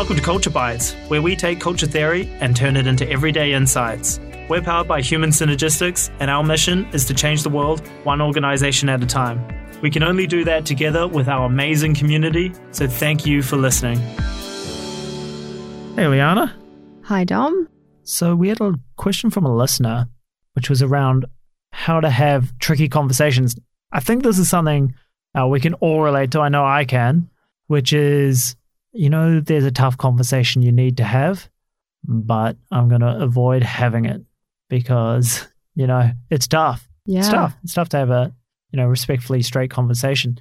Welcome to Culture Bites, where we take culture theory and turn it into everyday insights. We're powered by Human Synergistics, and our mission is to change the world one organization at a time. We can only do that together with our amazing community, so thank you for listening. Hey, Liana. Hi, Dom. So, we had a question from a listener, which was around how to have tricky conversations. I think this is something uh, we can all relate to. I know I can, which is, you know, there's a tough conversation you need to have, but I'm going to avoid having it because, you know, it's tough. Yeah. It's tough. It's tough to have a, you know, respectfully straight conversation.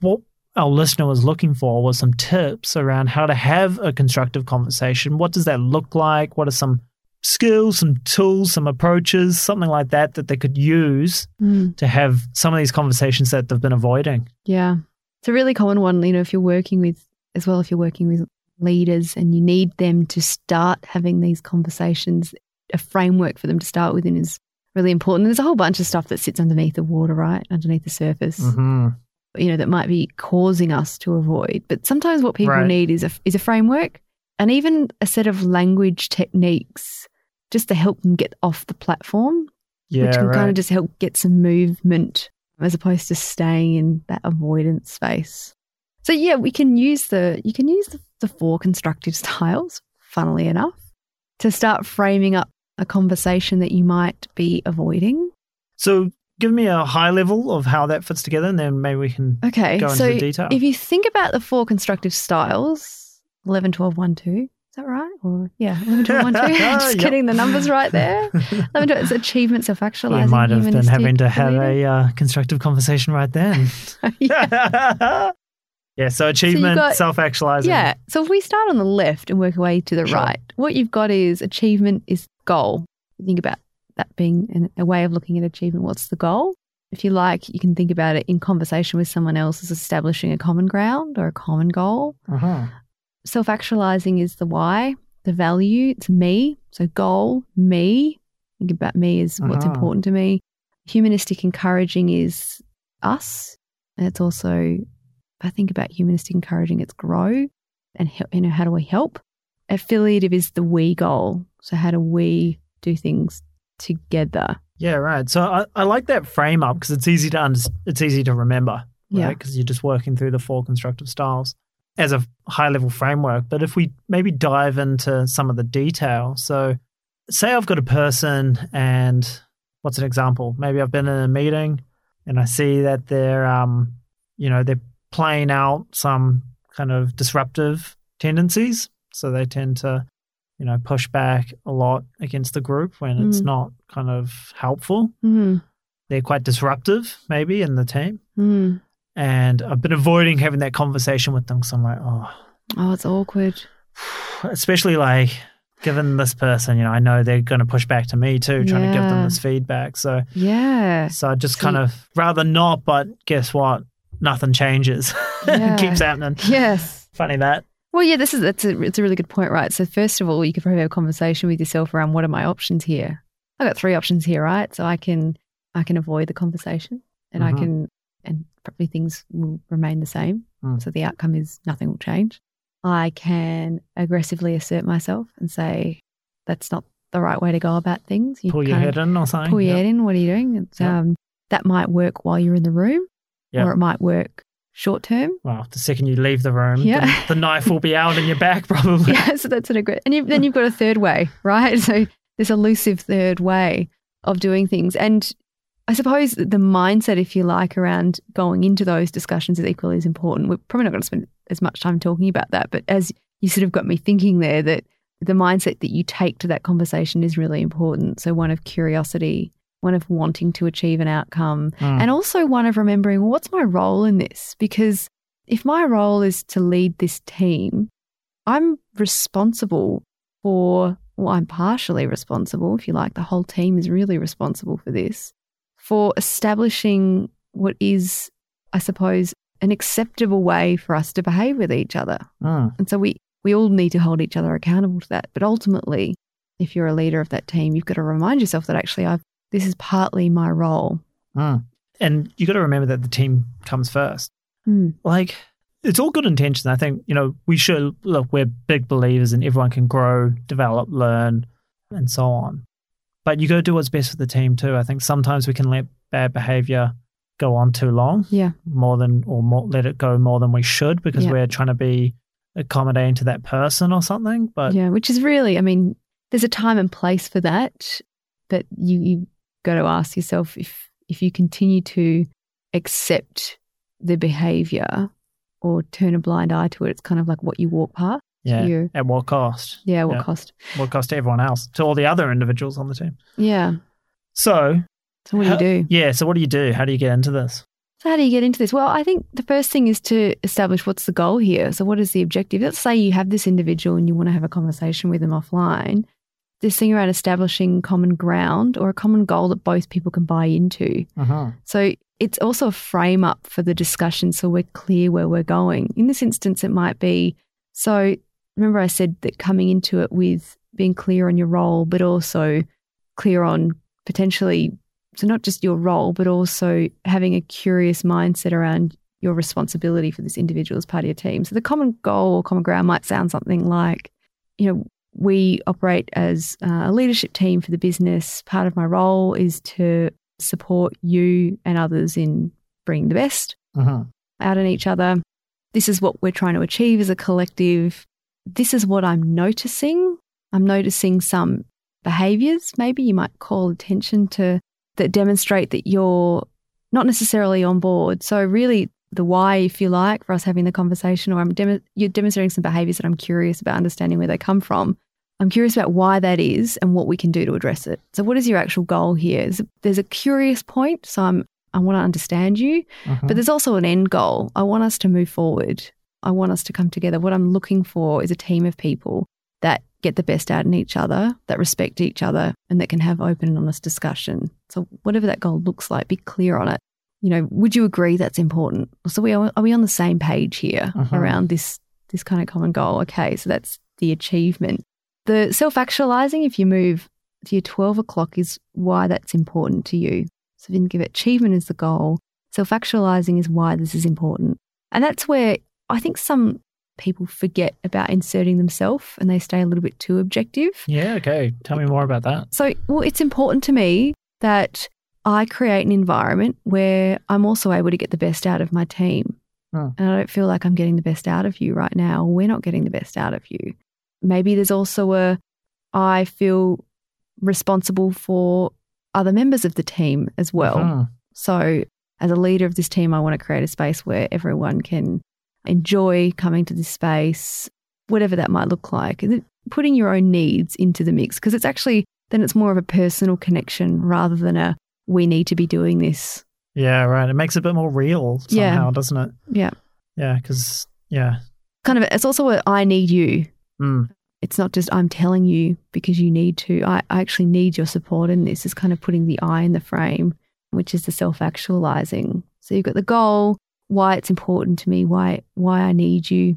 What our listener was looking for was some tips around how to have a constructive conversation. What does that look like? What are some skills, some tools, some approaches, something like that that they could use Mm, to have some of these conversations that they've been avoiding. yeah. It's a really common one, you know, if you're working with, as well, if you're working with leaders and you need them to start having these conversations, a framework for them to start within is really important. There's a whole bunch of stuff that sits underneath the water, right? Underneath the surface, Mm-hmm. you know, that might be causing us to avoid. But sometimes what people Right. need is a, is a framework and even a set of language techniques just to help them get off the platform Yeah, which can right. kind of just help get some movement as opposed to staying in that avoidance space. So yeah, we can use the you can use the, the four constructive styles, funnily enough, to start framing up a conversation that you might be avoiding. so, give me a high level of how that fits together, and then maybe we can Okay, go into so the detail. if you think about the four constructive styles, 11, 12, 1, 2, is that right? Or yeah, 11, 12, 1, 2. just Yep. getting the numbers right there. 11, 12, it's achievement, self-actualizing. we might have been having to have a uh, constructive conversation right then. yeah. Yeah, so achievement, got- self-actualizing. Yeah. So if we start on the left and work our way to the Sure. right, what you've got is achievement is goal. Think about that being an, a way of looking at achievement. What's the goal? If you like, you can think about it in conversation with someone else as establishing a common ground or a common goal. Uh-huh. Self actualizing is the why, the value. It's me. So goal, me. Think about me as what's Uh-huh. important to me. Humanistic encouraging is us. And it's also, I think about humanistic encouraging, it's grow and help, you know, how do we help? Affiliative is the we goal. So how do we do things together? Yeah, right. So I, I like that frame up because it's easy to under, it's easy to remember, Yeah. Because you're just working through the four constructive styles as a high level framework. But if we maybe dive into some of the detail, so say I've got a person and what's an example? Maybe I've been in a meeting and I see that they're um, you know, they're playing out some kind of disruptive tendencies. So they tend to you know, push back a lot against the group when it's Mm. not kind of helpful. Mm, They're quite disruptive, maybe, in the team. mm. And I've been avoiding having that conversation with them because I'm like, oh, Oh, it's awkward. especially like given this person, you know, I know they're going to push back to me too, trying to give them this feedback. So, Yeah. so I just So kind you- of rather not, but guess what? Nothing changes. Yeah. it keeps happening. Yes. Funny that. Well, yeah, this is that's a, it's a really good point, right? So first of all, you could probably have a conversation with yourself around what are my options here. I've got three options here, right? So I can I can avoid the conversation, and Mhm. I can and probably things will remain the same. Mm. So the outcome is nothing will change. I can aggressively assert myself and say that's not the right way to go about things. You Pull your head in or something. pull your Yep. head in. What are you doing? It's, Yep. um, that might work while you're in the room, Yep. or it might work short term. Well, the second you leave the room, Yeah. the, the knife will be out in your back probably. Yeah, so that's an aggressive. And you, then you've got a third way, right? So this elusive third way of doing things. And I suppose the mindset, if you like, around going into those discussions is equally as important. We're probably not going to spend as much time talking about that, but as you sort of got me thinking there, that the mindset that you take to that conversation is really important. So one of curiosity, one of wanting to achieve an outcome, Mm. and also one of remembering well, what's my role in this? Because if my role is to lead this team, I'm responsible for, well, I'm partially responsible, if you like. The whole team is really responsible for this, for establishing what is, I suppose, an acceptable way for us to behave with each other. Mm. And so we, we all need to hold each other accountable to that. But ultimately, if you're a leader of that team, you've got to remind yourself that actually I've, this is partly my role. Mm. And you got to remember that the team comes first. Hmm. Like, it's all good intentions. I think, you know, we should look, we're big believers in everyone can grow, develop, learn, and so on. But you got to do what's best for the team too. I think sometimes we can let bad behavior go on too long, Yeah. more than, or more, let it go more than we should because Yeah. we're trying to be accommodating to that person or something. But yeah, which is really, I mean, there's a time and place for that, but you you got to ask yourself if if you continue to accept the behavior or turn a blind eye to it, it's kind of like what you walk past. yeah, You- at what cost? Yeah, what Yeah. cost? What cost to everyone else, to all the other individuals on the team. Yeah. So, So what do how- you do? Yeah. So, what do you do? How do you get into this? So how do you get into this? Well, I think the first thing is to establish what's the goal here. So what is the objective? Let's say you have this individual and you want to have a conversation with them offline. This thing around establishing common ground or a common goal that both people can buy into. Uh-huh. So it's also a frame up for the discussion so we're clear where we're going. In this instance, it might be so remember I said that coming into it with being clear on your role, but also clear on potentially, so not just your role, but also having a curious mindset around your responsibility for this individual as part of your team. So the common goal or common ground might sound something like, you know, we operate as uh, a leadership team for the business. Part of my role is to support you and others in bringing the best Uh-huh. out in each other. This is what we're trying to achieve as a collective. This is what I'm noticing. I'm noticing some behaviors, maybe you might call attention to that demonstrate that you're not necessarily on board. So, really, the why, if you like, for us having the conversation, or I'm dem- you're demonstrating some behaviors that I'm curious about understanding where they come from. I'm curious about why that is and what we can do to address it. So, what is your actual goal here? There's a, there's a curious point. So, I'm I want to understand you. Uh-huh. But there's also an end goal. I want us to move forward. I want us to come together. What I'm looking for is a team of people that get the best out in each other, that respect each other, and that can have open and honest discussion. So, whatever that goal looks like, be clear on it. You know, would you agree that's important? So, we are, are we on the same page here Uh-huh. around this this kind of common goal? Okay, so that's the achievement. The self actualizing, if you move to your 12 o'clock, is why that's important to you. So, if you can give it achievement as the goal, self actualizing is why this is important. And that's where I think some people forget about inserting themselves and they stay a little bit too objective. Yeah, okay. Tell me more about that. So, well, it's important to me that I create an environment where I'm also able to get the best out of my team. Hmm. And I don't feel like I'm getting the best out of you right now. We're not getting the best out of you. Maybe there's also a, I feel responsible for other members of the team as well. Uh-huh. So, as a leader of this team, I want to create a space where everyone can enjoy coming to this space, whatever that might look like. And Putting your own needs into the mix because it's actually then it's more of a personal connection rather than a we need to be doing this. Yeah, right. It makes it a bit more real Yeah. somehow, doesn't it? Yeah. Yeah, because, yeah. Kind of, it's also a I need you. Mm. It's not just I'm telling you because you need to. I, I actually need your support in this. Is kind of putting the I in the frame, which is the self actualizing. So you've got the goal, why it's important to me, why why I need you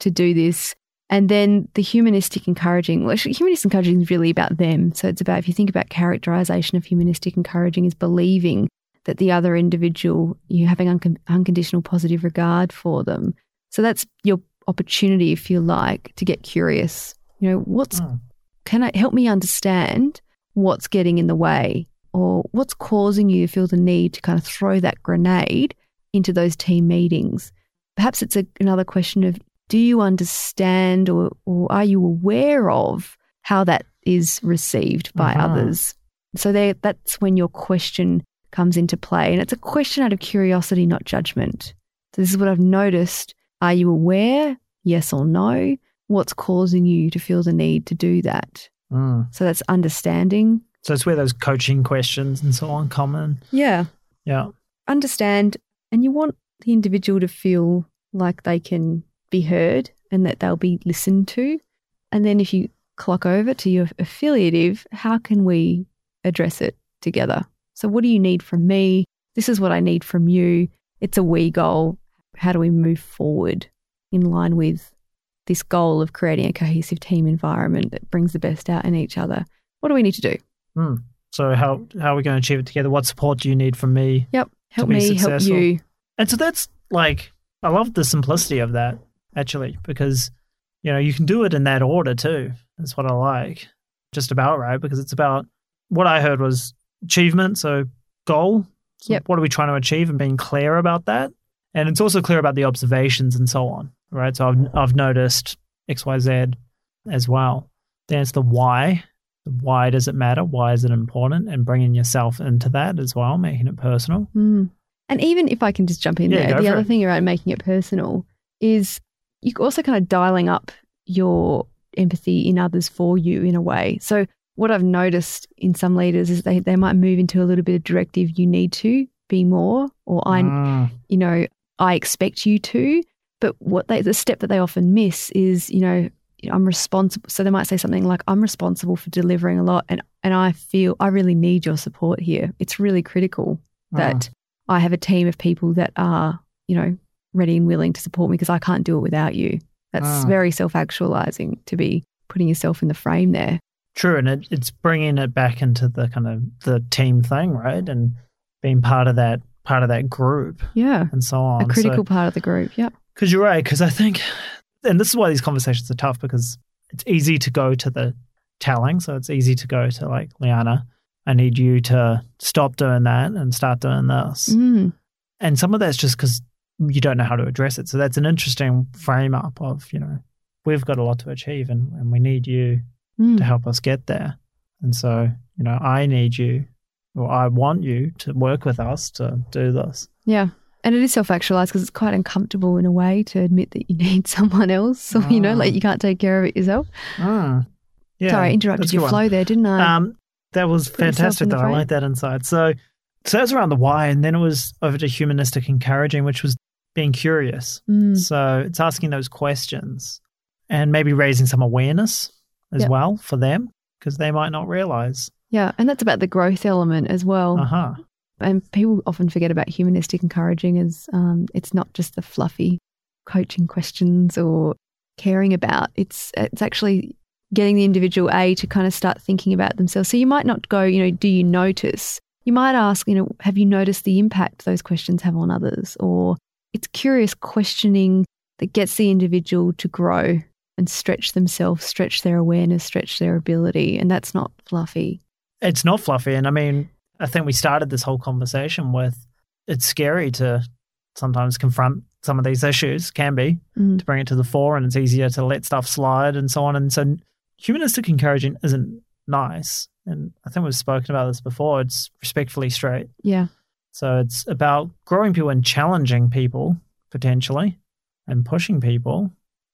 to do this. And then the humanistic encouraging. Well, humanistic encouraging is really about them. So it's about if you think about characterization of humanistic encouraging is believing that the other individual, you're having uncon- unconditional positive regard for them. So that's your opportunity, if you like, to get curious. You know, what's Mm. can I help me understand what's getting in the way or what's causing you to feel the need to kind of throw that grenade into those team meetings? Perhaps it's a, another question of do you understand or, or are you aware of how that is received by Uh-huh. others? So there, that's when your question comes into play. And it's a question out of curiosity, not judgment. So this is what I've noticed. Are you aware? Yes or no? What's causing you to feel the need to do that? Mm. So that's understanding. So it's where those coaching questions and so on come in. Yeah. Yeah. Understand. And you want the individual to feel like they can be heard and that they'll be listened to. And then if you clock over to your affiliative, how can we address it together? So, what do you need from me? This is what I need from you. It's a we goal. How do we move forward in line with this goal of creating a cohesive team environment that brings the best out in each other? What do we need to do? Mm. So how how are we going to achieve it together? What support do you need from me? Yep. Help me, help you. And so that's like I love the simplicity of that actually because you know you can do it in that order too. That's what I like. Just about right because it's about what I heard was achievement, so goal. So Yep. What are we trying to achieve and being clear about that? And it's also clear about the observations and so on, right? So I've I've noticed X Y Z as well. Then it's the why. Why does it matter? Why is it important? And bringing yourself into that as well, making it personal. Mm. And even if I can just jump in Yeah, there, the other it. thing around making it personal is you also kind of dialing up your empathy in others for you in a way. So what I've noticed in some leaders is they, they might move into a little bit of directive, you need to be more, or I, Mm, you know, I expect you to. But what they, the step that they often miss is, you know, I'm responsible. So they might say something like, I'm responsible for delivering a lot and, and I feel I really need your support here. It's really critical that mm. I have a team of people that are, you know, ready and willing to support me because I can't do it without you. That's Ah. very self actualizing to be putting yourself in the frame there. True, and it, it's bringing it back into the kind of the team thing, right? And being part of that part of that group Yeah. and so on. A critical part of the group. Yeah. Because you're right. Because I think, and this is why these conversations are tough because it's easy to go to the telling. So it's easy to go to like Liana. I need you to stop doing that and start doing this. Mm. And some of that's just because you don't know how to address it. So that's an interesting frame up of you know we've got a lot to achieve and, and we need you Mm. to help us get there. And so, you know, I need you or I want you to work with us to do this. Yeah. And it is self actualized because it's quite uncomfortable in a way to admit that you need someone else. Or, you know, Ah. like you can't take care of it yourself. Mm. Yeah, Sorry, I interrupted your good one. flow there, didn't I? Um, that was Put fantastic though. I like that insight. So, so that's around the why. And then it was over to humanistic encouraging, which was being curious. Mm. So it's asking those questions and maybe raising some awareness as Yep. well for them because they might not realize. Yeah. And that's about the growth element as well. Uh huh. and people often forget about humanistic encouraging as um, it's not just the fluffy coaching questions or caring about it's it's actually getting the individual a to kind of start thinking about themselves so you might not go you know do you notice you might ask you know have you noticed the impact those questions have on others or it's curious questioning that gets the individual to grow and stretch themselves stretch their awareness stretch their ability and that's not fluffy It's not fluffy. And I mean, I think we started this whole conversation with it's scary to sometimes confront some of these issues, can be, Mm. to bring it to the fore, and it's easier to let stuff slide and so on. And so, humanistic encouraging isn't nice. And I think we've spoken about this before. It's respectfully straight. yeah So it's about growing people and challenging people potentially and pushing people,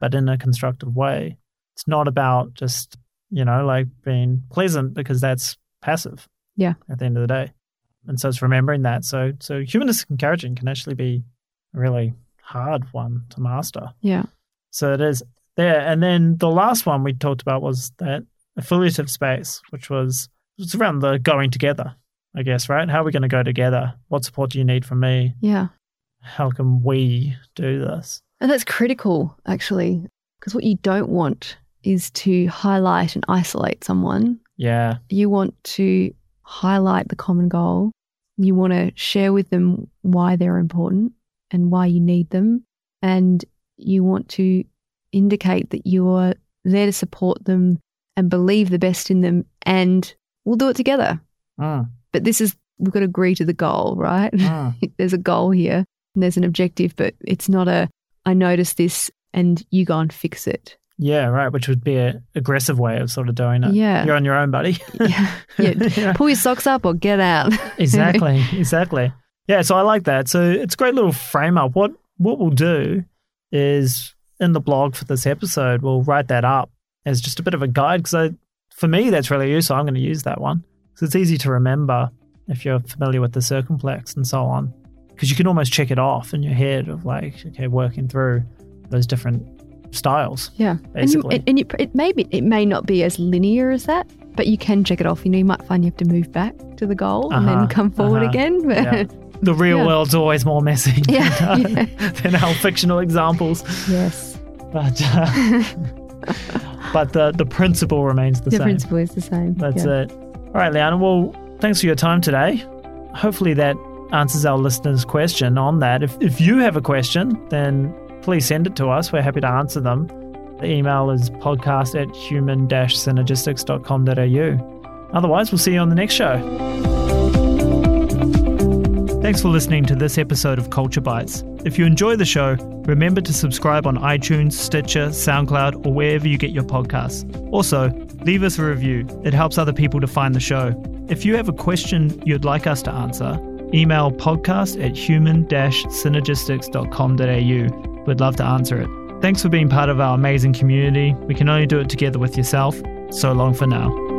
but in a constructive way. It's not about just, you know, like being pleasant because that's passive. Yeah. At the end of the day. And so it's remembering that. So so humanistic encouraging can actually be a really hard one to master. yeah So it is there. And then the last one we talked about was that affiliative space, which was it's around the going together, I guess, right? How are we going to go together? What support do you need from me? yeah How can we do this? And that's critical, actually, because what you don't want is to highlight and isolate someone. Yeah. You want to highlight the common goal. You want to share with them why they're important and why you need them. And you want to indicate that you're there to support them and believe the best in them. And we'll do it together. Mm, But this is, we've got to agree to the goal, right? mm. there's a goal here and there's an objective, but it's not a, I noticed this and you go and fix it. Yeah, right. Which would be an aggressive way of sort of doing it. Yeah. You're on your own, buddy. Yeah. Yeah. Yeah. Pull your socks up or get out. exactly exactly yeah so i like that so it's a great little frame up what what we'll do is in the blog for this episode we'll write that up as just a bit of a guide because i for me that's really useful i'm going to use that one because it's easy to remember if you're familiar with the circumplex and so on because you can almost check it off in your head of like okay working through those different styles Yeah. Basically. And, you, and you, it may be, it may not be as linear as that, but you can check it off. You know, you might find you have to move back to the goal and Uh-huh, then come forward uh-huh. again. But Yeah. the real Yeah. world's always more messy Yeah, than, yeah. than our fictional examples yes, but uh, but the the principle remains the, the same. The principle is the same. That's it. All right, Liana. Well, thanks for your time today. Hopefully that answers our listeners' question on that. If, if you have a question, then please send it to us. We're happy to answer them. The email is podcast at human synergistics.com.au. Otherwise, we'll see you on the next show. Thanks for listening to this episode of Culture Bites. If you enjoy the show, remember to subscribe on iTunes, Stitcher, SoundCloud, or wherever you get your podcasts. Also, leave us a review. It helps other people to find the show. If you have a question you'd like us to answer, email podcast at human synergistics.com.au. We'd love to answer it. Thanks for being part of our amazing community. We can only do it together with yourself. So long for now.